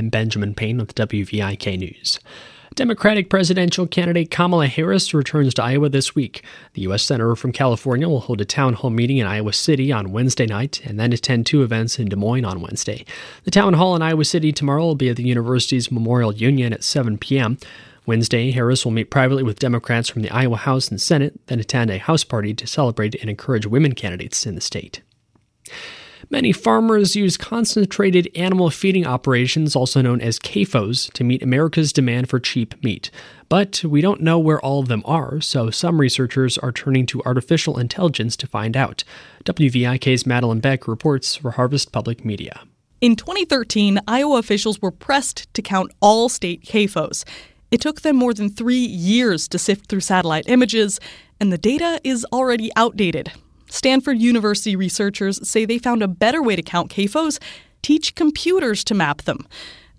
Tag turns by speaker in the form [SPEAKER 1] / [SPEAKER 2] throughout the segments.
[SPEAKER 1] I'm Benjamin Payne with WVIK News. Democratic presidential candidate Kamala Harris returns to Iowa this week. The U.S. Senator from California will hold a town hall meeting in Iowa City on Wednesday night and then attend two events in Des Moines on Wednesday. The town hall in Iowa City tomorrow will be at the university's Memorial Union at 7 p.m. Wednesday, Harris will meet privately with Democrats from the Iowa House and Senate, then attend a House party to celebrate and encourage women candidates in the state. Many farmers use concentrated animal feeding operations, also known as CAFOs, to meet America's demand for cheap meat. But we don't know where all of them are, so some researchers are turning to artificial intelligence to find out. WVIK's Madelyn Beck reports for Harvest Public Media.
[SPEAKER 2] In 2013, Iowa officials were pressed to count all state CAFOs. It took them more than three years to sift through satellite images, and the data is already outdated. Stanford University researchers say they found a better way to count CAFOs teach computers to map them.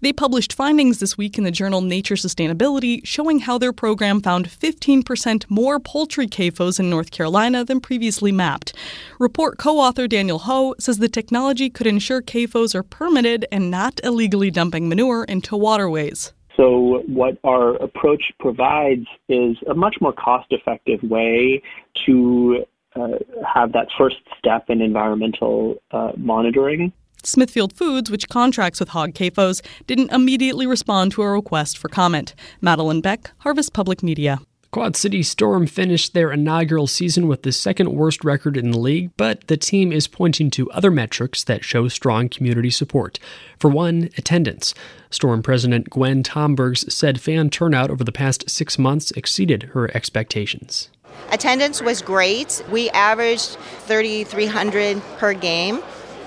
[SPEAKER 2] They published findings this week in the journal Nature Sustainability showing how their program found 15% more poultry CAFOs in North Carolina than previously mapped. Report co author Daniel Ho says the technology could ensure CAFOs are permitted and not illegally dumping manure into waterways.
[SPEAKER 3] So, what our approach provides is a much more cost effective way to uh, have that first step in environmental uh, monitoring.
[SPEAKER 2] Smithfield Foods, which contracts with hog CAFOs, didn't immediately respond to a request for comment. Madelyn Beck, Harvest Public Media.
[SPEAKER 1] Quad City Storm finished their inaugural season with the second worst record in the league, but the team is pointing to other metrics that show strong community support. For one, attendance. Storm President Gwen Tombergs said fan turnout over the past six months exceeded her expectations.
[SPEAKER 4] Attendance was great. We averaged 3,300 per game.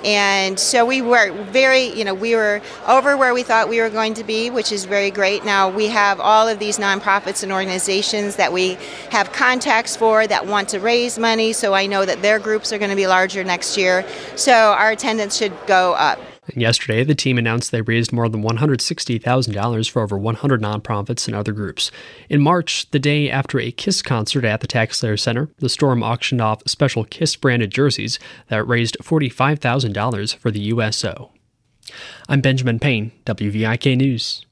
[SPEAKER 4] And so we were very, you know, we were over where we thought we were going to be, which is very great. Now we have all of these nonprofits and organizations that we have contacts for that want to raise money. So I know that their groups are going to be larger next year. So our attendance should go up.
[SPEAKER 1] And yesterday, the team announced they raised more than $160,000 for over 100 nonprofits and other groups. In March, the day after a KISS concert at the TaxSlayer Center, the Storm auctioned off special KISS branded jerseys that raised $45,000 for the USO. I'm Benjamin Payne, WVIK News.